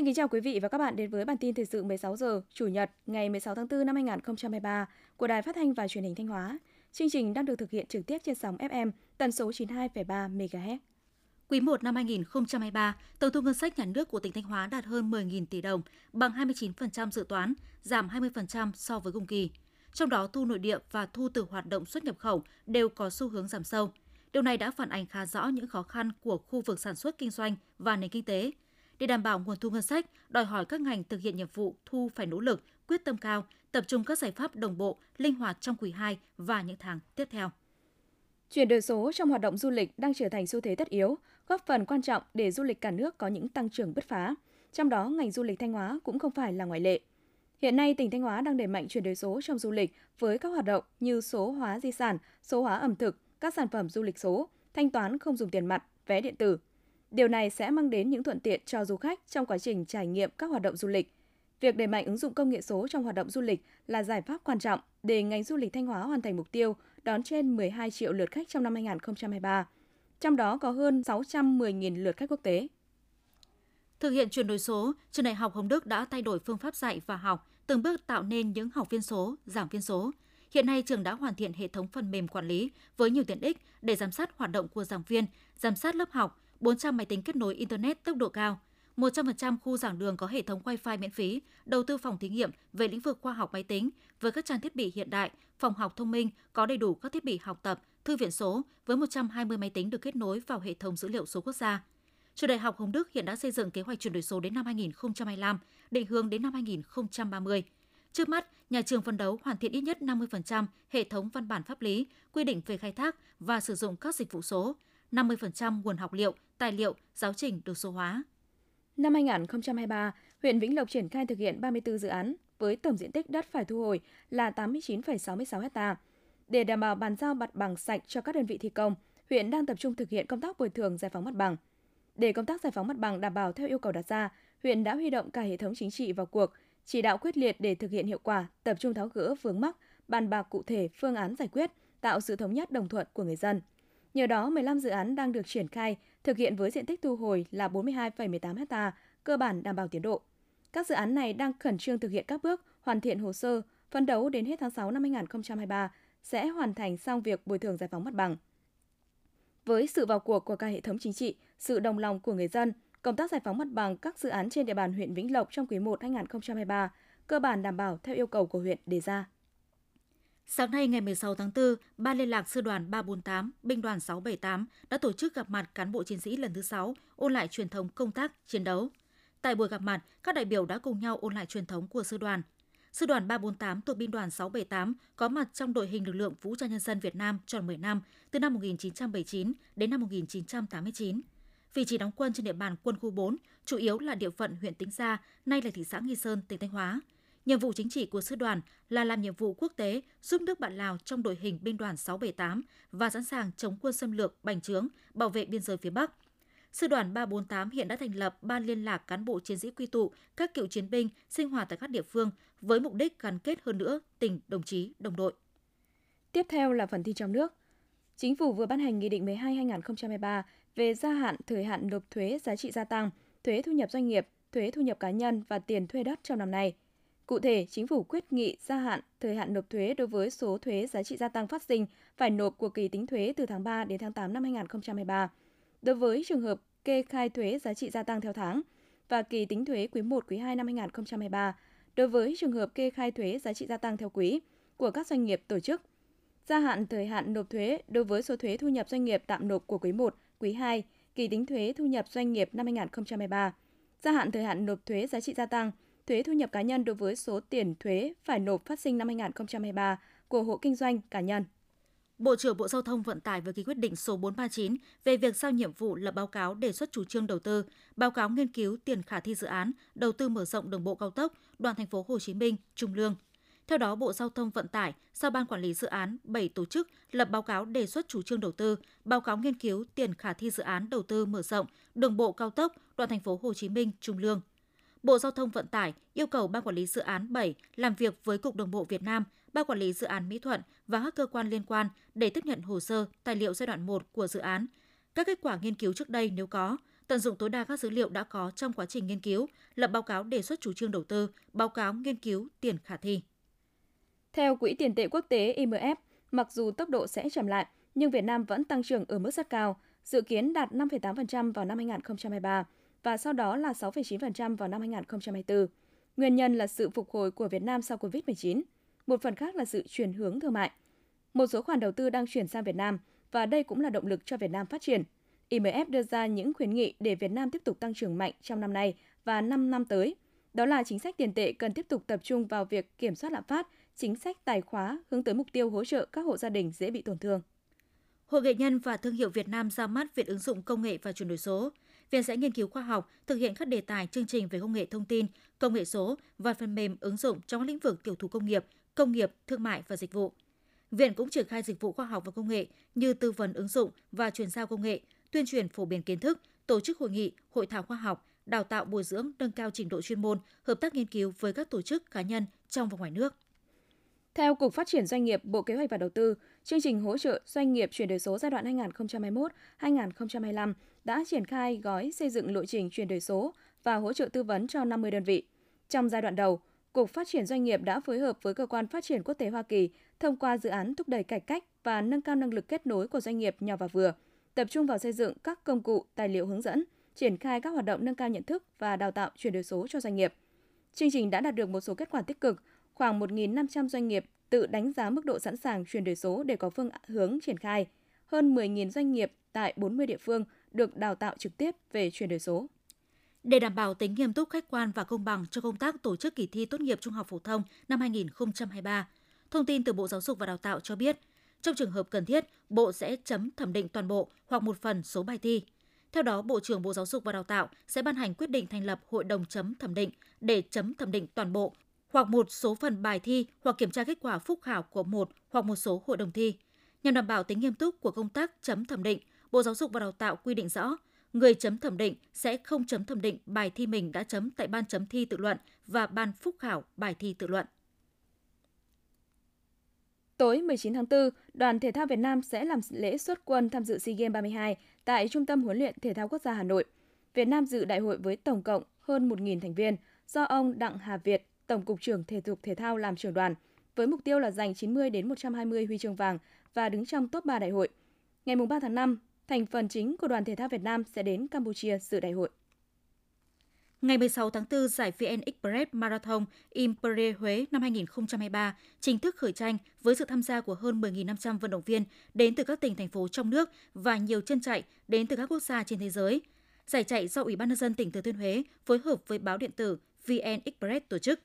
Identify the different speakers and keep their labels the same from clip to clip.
Speaker 1: Xin kính chào quý vị và các bạn đến với bản tin thời sự 16 giờ Chủ nhật ngày 16 tháng 4 năm 2023 của Đài Phát thanh và Truyền hình Thanh Hóa. Chương trình đang được thực hiện trực tiếp trên sóng FM tần số 92,3 MHz.
Speaker 2: Quý 1 năm 2023, tổng thu ngân sách nhà nước của tỉnh Thanh Hóa đạt hơn 10.000 tỷ đồng, bằng 29% dự toán, giảm 20% so với cùng kỳ. Trong đó, thu nội địa và thu từ hoạt động xuất nhập khẩu đều có xu hướng giảm sâu. Điều này đã phản ánh khá rõ những khó khăn của khu vực sản xuất kinh doanh và nền kinh tế. Để đảm bảo nguồn thu ngân sách, đòi hỏi các ngành thực hiện nhiệm vụ thu phải nỗ lực, quyết tâm cao, tập trung các giải pháp đồng bộ, linh hoạt trong quý 2 và những tháng tiếp theo.
Speaker 1: Chuyển đổi số trong hoạt động du lịch đang trở thành xu thế tất yếu, góp phần quan trọng để du lịch cả nước có những tăng trưởng bứt phá. Trong đó, ngành du lịch Thanh Hóa cũng không phải là ngoại lệ. Hiện nay, tỉnh Thanh Hóa đang đẩy mạnh chuyển đổi số trong du lịch với các hoạt động như số hóa di sản, số hóa ẩm thực, các sản phẩm du lịch số, thanh toán không dùng tiền mặt, vé điện tử. Điều này sẽ mang đến những thuận tiện cho du khách trong quá trình trải nghiệm các hoạt động du lịch. Việc đẩy mạnh ứng dụng công nghệ số trong hoạt động du lịch là giải pháp quan trọng để ngành du lịch Thanh Hóa hoàn thành mục tiêu đón trên 12 triệu lượt khách trong năm 2023. Trong đó có hơn 610.000 lượt khách quốc tế.
Speaker 2: Thực hiện chuyển đổi số, trường đại học Hồng Đức đã thay đổi phương pháp dạy và học, từng bước tạo nên những học viên số, giảng viên số. Hiện nay trường đã hoàn thiện hệ thống phần mềm quản lý với nhiều tiện ích để giám sát hoạt động của giảng viên, giám sát lớp học, 400 máy tính kết nối internet tốc độ cao, 100% khu giảng đường có hệ thống Wi-Fi miễn phí, đầu tư phòng thí nghiệm về lĩnh vực khoa học máy tính với các trang thiết bị hiện đại, phòng học thông minh có đầy đủ các thiết bị học tập, thư viện số với 120 máy tính được kết nối vào hệ thống dữ liệu số quốc gia. Trường Đại học Hồng Đức hiện đã xây dựng kế hoạch chuyển đổi số đến năm 2025, định hướng đến năm 2030. Trước mắt, nhà trường phấn đấu hoàn thiện ít nhất 50% hệ thống văn bản pháp lý, quy định về khai thác và sử dụng các dịch vụ số, 50% nguồn học liệu, tài liệu, giáo trình được số hóa.
Speaker 1: Năm 2023, huyện Vĩnh Lộc triển khai thực hiện 34 dự án với tổng diện tích đất phải thu hồi là 89,66 ha. Để đảm bảo bàn giao mặt bằng sạch cho các đơn vị thi công, huyện đang tập trung thực hiện công tác bồi thường giải phóng mặt bằng. Để công tác giải phóng mặt bằng đảm bảo theo yêu cầu đặt ra, huyện đã huy động cả hệ thống chính trị vào cuộc, chỉ đạo quyết liệt để thực hiện hiệu quả, tập trung tháo gỡ vướng mắc, bàn bạc cụ thể phương án giải quyết, tạo sự thống nhất đồng thuận của người dân. Nhờ đó, 15 dự án đang được triển khai, thực hiện với diện tích thu hồi là 42,18 ha, cơ bản đảm bảo tiến độ. Các dự án này đang khẩn trương thực hiện các bước hoàn thiện hồ sơ, phấn đấu đến hết tháng 6 năm 2023 sẽ hoàn thành xong việc bồi thường giải phóng mặt bằng. Với sự vào cuộc của cả hệ thống chính trị, sự đồng lòng của người dân, công tác giải phóng mặt bằng các dự án trên địa bàn huyện Vĩnh Lộc trong quý 1 2023 cơ bản đảm bảo theo yêu cầu của huyện đề ra.
Speaker 2: Sáng nay ngày 16 tháng 4, Ban liên lạc sư đoàn 348, binh đoàn 678 đã tổ chức gặp mặt cán bộ chiến sĩ lần thứ 6, ôn lại truyền thống công tác, chiến đấu. Tại buổi gặp mặt, các đại biểu đã cùng nhau ôn lại truyền thống của sư đoàn. Sư đoàn 348 thuộc binh đoàn 678 có mặt trong đội hình lực lượng Vũ trang Nhân dân Việt Nam tròn 10 năm, từ năm 1979 đến năm 1989. Vị trí đóng quân trên địa bàn quân khu 4 chủ yếu là địa phận huyện Tĩnh Gia, nay là thị xã Nghi Sơn, tỉnh Thanh Hóa. Nhiệm vụ chính trị của sư đoàn là làm nhiệm vụ quốc tế giúp nước bạn Lào trong đội hình binh đoàn 678 và sẵn sàng chống quân xâm lược, bành trướng, bảo vệ biên giới phía Bắc. Sư đoàn 348 hiện đã thành lập ban liên lạc cán bộ chiến sĩ quy tụ các cựu chiến binh sinh hoạt tại các địa phương với mục đích gắn kết hơn nữa tình đồng chí, đồng đội.
Speaker 1: Tiếp theo là phần tin trong nước. Chính phủ vừa ban hành Nghị định 12-2023 về gia hạn thời hạn nộp thuế giá trị gia tăng, thuế thu nhập doanh nghiệp, thuế thu nhập cá nhân và tiền thuê đất trong năm nay – Cụ thể, chính phủ quyết nghị gia hạn thời hạn nộp thuế đối với số thuế giá trị gia tăng phát sinh phải nộp của kỳ tính thuế từ tháng 3 đến tháng 8 năm 2023. Đối với trường hợp kê khai thuế giá trị gia tăng theo tháng và kỳ tính thuế quý 1, quý 2 năm 2023, đối với trường hợp kê khai thuế giá trị gia tăng theo quý của các doanh nghiệp tổ chức. Gia hạn thời hạn nộp thuế đối với số thuế thu nhập doanh nghiệp tạm nộp của quý 1, quý 2, kỳ tính thuế thu nhập doanh nghiệp năm 2023. Gia hạn thời hạn nộp thuế giá trị gia tăng thuế thu nhập cá nhân đối với số tiền thuế phải nộp phát sinh năm 2023 của hộ kinh doanh cá nhân.
Speaker 2: Bộ trưởng Bộ Giao thông Vận tải vừa ký quyết định số 439 về việc giao nhiệm vụ lập báo cáo đề xuất chủ trương đầu tư, báo cáo nghiên cứu tiền khả thi dự án đầu tư mở rộng đường bộ cao tốc đoạn thành phố Hồ Chí Minh Trung Lương. Theo đó, Bộ Giao thông Vận tải giao ban quản lý dự án 7 tổ chức lập báo cáo đề xuất chủ trương đầu tư, báo cáo nghiên cứu tiền khả thi dự án đầu tư mở rộng đường bộ cao tốc đoạn thành phố Hồ Chí Minh Trung Lương. Bộ Giao thông Vận tải yêu cầu Ban Quản lý Dự án 7 làm việc với Cục Đường bộ Việt Nam, Ban Quản lý Dự án Mỹ Thuận và các cơ quan liên quan để tiếp nhận hồ sơ, tài liệu giai đoạn 1 của dự án, các kết quả nghiên cứu trước đây nếu có, tận dụng tối đa các dữ liệu đã có trong quá trình nghiên cứu, lập báo cáo đề xuất chủ trương đầu tư, báo cáo nghiên cứu tiền khả thi.
Speaker 1: Theo Quỹ tiền tệ quốc tế IMF, mặc dù tốc độ sẽ chậm lại, nhưng Việt Nam vẫn tăng trưởng ở mức rất cao, dự kiến đạt 5,8% vào năm 2023 và sau đó là 6,9% vào năm 2024. Nguyên nhân là sự phục hồi của Việt Nam sau Covid-19. Một phần khác là sự chuyển hướng thương mại. Một số khoản đầu tư đang chuyển sang Việt Nam và đây cũng là động lực cho Việt Nam phát triển. IMF đưa ra những khuyến nghị để Việt Nam tiếp tục tăng trưởng mạnh trong năm nay và 5 năm tới. Đó là chính sách tiền tệ cần tiếp tục tập trung vào việc kiểm soát lạm phát, chính sách tài khóa hướng tới mục tiêu hỗ trợ các hộ gia đình dễ bị tổn thương.
Speaker 2: Hội nghệ nhân và thương hiệu Việt Nam ra mắt Viện ứng dụng công nghệ và chuyển đổi số. Viện sẽ nghiên cứu khoa học, thực hiện các đề tài chương trình về công nghệ thông tin, công nghệ số và phần mềm ứng dụng trong lĩnh vực tiểu thủ công nghiệp, công nghiệp, thương mại và dịch vụ. Viện cũng triển khai dịch vụ khoa học và công nghệ như tư vấn ứng dụng và chuyển giao công nghệ, tuyên truyền phổ biến kiến thức, tổ chức hội nghị, hội thảo khoa học, đào tạo bồi dưỡng nâng cao trình độ chuyên môn, hợp tác nghiên cứu với các tổ chức cá nhân trong và ngoài nước.
Speaker 1: Theo Cục Phát triển Doanh nghiệp, Bộ Kế hoạch và Đầu tư, chương trình hỗ trợ doanh nghiệp chuyển đổi số giai đoạn 2021-2025 đã triển khai gói xây dựng lộ trình chuyển đổi số và hỗ trợ tư vấn cho 50 đơn vị. Trong giai đoạn đầu, Cục Phát triển Doanh nghiệp đã phối hợp với Cơ quan Phát triển Quốc tế Hoa Kỳ thông qua dự án thúc đẩy cải cách và nâng cao năng lực kết nối của doanh nghiệp nhỏ và vừa, tập trung vào xây dựng các công cụ, tài liệu hướng dẫn, triển khai các hoạt động nâng cao nhận thức và đào tạo chuyển đổi số cho doanh nghiệp. Chương trình đã đạt được một số kết quả tích cực, khoảng 1.500 doanh nghiệp tự đánh giá mức độ sẵn sàng chuyển đổi số để có phương hướng triển khai. Hơn 10.000 doanh nghiệp tại 40 địa phương được đào tạo trực tiếp về chuyển đổi số.
Speaker 2: Để đảm bảo tính nghiêm túc, khách quan và công bằng cho công tác tổ chức kỳ thi tốt nghiệp trung học phổ thông năm 2023, thông tin từ Bộ Giáo dục và Đào tạo cho biết, trong trường hợp cần thiết, Bộ sẽ chấm thẩm định toàn bộ hoặc một phần số bài thi. Theo đó, Bộ trưởng Bộ Giáo dục và Đào tạo sẽ ban hành quyết định thành lập hội đồng chấm thẩm định để chấm thẩm định toàn bộ hoặc một số phần bài thi hoặc kiểm tra kết quả phúc khảo của một hoặc một số hội đồng thi. Nhằm đảm bảo tính nghiêm túc của công tác chấm thẩm định, Bộ Giáo dục và Đào tạo quy định rõ, người chấm thẩm định sẽ không chấm thẩm định bài thi mình đã chấm tại ban chấm thi tự luận và ban phúc khảo bài thi tự luận.
Speaker 1: Tối 19 tháng 4, đoàn thể thao Việt Nam sẽ làm lễ xuất quân tham dự SEA Games 32 tại Trung tâm huấn luyện thể thao quốc gia Hà Nội. Việt Nam dự đại hội với tổng cộng hơn 1.000 thành viên do ông Đặng Hà Việt, Tổng cục trưởng Thể dục Thể thao làm trưởng đoàn, với mục tiêu là giành 90 đến 120 huy chương vàng và đứng trong top 3 đại hội. Ngày 3 tháng 5, thành phần chính của đoàn thể thao Việt Nam sẽ đến Campuchia dự đại hội.
Speaker 2: Ngày 16 tháng 4, giải VN Express Marathon Imperial Huế năm 2023 chính thức khởi tranh với sự tham gia của hơn 10.500 vận động viên đến từ các tỉnh, thành phố trong nước và nhiều chân chạy đến từ các quốc gia trên thế giới. Giải chạy do Ủy ban nhân dân tỉnh Thừa Thiên Huế phối hợp với báo điện tử VN Express tổ chức.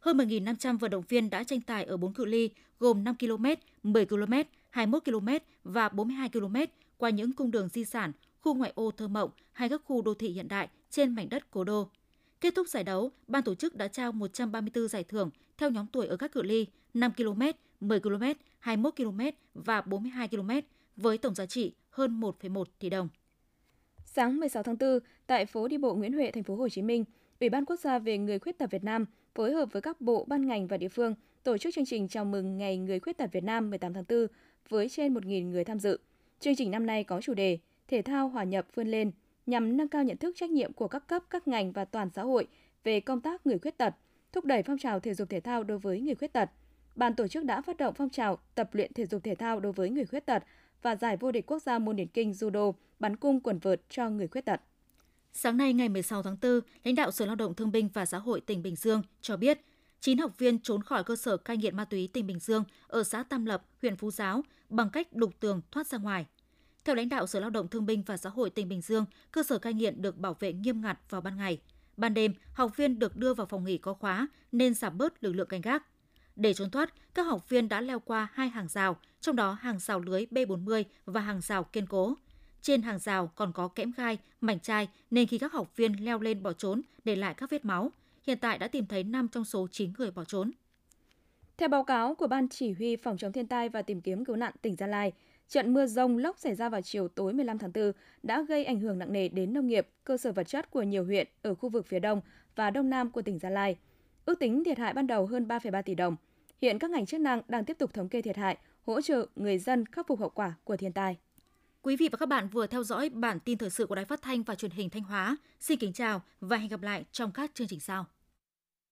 Speaker 2: Hơn 10.500 vận động viên đã tranh tài ở 4 cự ly gồm 5 km, 10 km, 21 km và 42 km qua những cung đường di sản, khu ngoại ô thơ mộng hay các khu đô thị hiện đại trên mảnh đất cố đô. Kết thúc giải đấu, ban tổ chức đã trao 134 giải thưởng theo nhóm tuổi ở các cự ly 5 km, 10 km, 21 km và 42 km với tổng giá trị hơn 1,1 tỷ đồng.
Speaker 1: Sáng 16 tháng 4, tại phố đi bộ Nguyễn Huệ, thành phố Hồ Chí Minh, Ủy ban Quốc gia về người khuyết tật Việt Nam phối hợp với các bộ, ban ngành và địa phương tổ chức chương trình chào mừng Ngày Người Khuyết tật Việt Nam 18 tháng 4 với trên 1.000 người tham dự. Chương trình năm nay có chủ đề Thể thao hòa nhập vươn lên nhằm nâng cao nhận thức trách nhiệm của các cấp, các ngành và toàn xã hội về công tác người khuyết tật, thúc đẩy phong trào thể dục thể thao đối với người khuyết tật. Ban tổ chức đã phát động phong trào tập luyện thể dục thể thao đối với người khuyết tật và giải vô địch quốc gia môn điển kinh judo bắn cung quần vợt cho người khuyết tật.
Speaker 2: Sáng nay ngày 16 tháng 4, lãnh đạo Sở Lao động Thương binh và Xã hội tỉnh Bình Dương cho biết, 9 học viên trốn khỏi cơ sở cai nghiện ma túy tỉnh Bình Dương ở xã Tam Lập, huyện Phú Giáo bằng cách đục tường thoát ra ngoài. Theo lãnh đạo Sở Lao động Thương binh và Xã hội tỉnh Bình Dương, cơ sở cai nghiện được bảo vệ nghiêm ngặt vào ban ngày. Ban đêm, học viên được đưa vào phòng nghỉ có khóa nên giảm bớt lực lượng canh gác. Để trốn thoát, các học viên đã leo qua hai hàng rào, trong đó hàng rào lưới B40 và hàng rào kiên cố. Trên hàng rào còn có kẽm gai, mảnh chai nên khi các học viên leo lên bỏ trốn để lại các vết máu. Hiện tại đã tìm thấy 5 trong số 9 người bỏ trốn.
Speaker 1: Theo báo cáo của Ban Chỉ huy Phòng chống thiên tai và tìm kiếm cứu nạn tỉnh Gia Lai, trận mưa rông lốc xảy ra vào chiều tối 15 tháng 4 đã gây ảnh hưởng nặng nề đến nông nghiệp, cơ sở vật chất của nhiều huyện ở khu vực phía đông và đông nam của tỉnh Gia Lai. Ước tính thiệt hại ban đầu hơn 3,3 tỷ đồng. Hiện các ngành chức năng đang tiếp tục thống kê thiệt hại, hỗ trợ người dân khắc phục hậu quả của thiên tai.
Speaker 2: Quý vị và các bạn vừa theo dõi bản tin thời sự của Đài Phát thanh và Truyền hình Thanh Hóa. Xin kính chào và hẹn gặp lại trong các chương trình sau.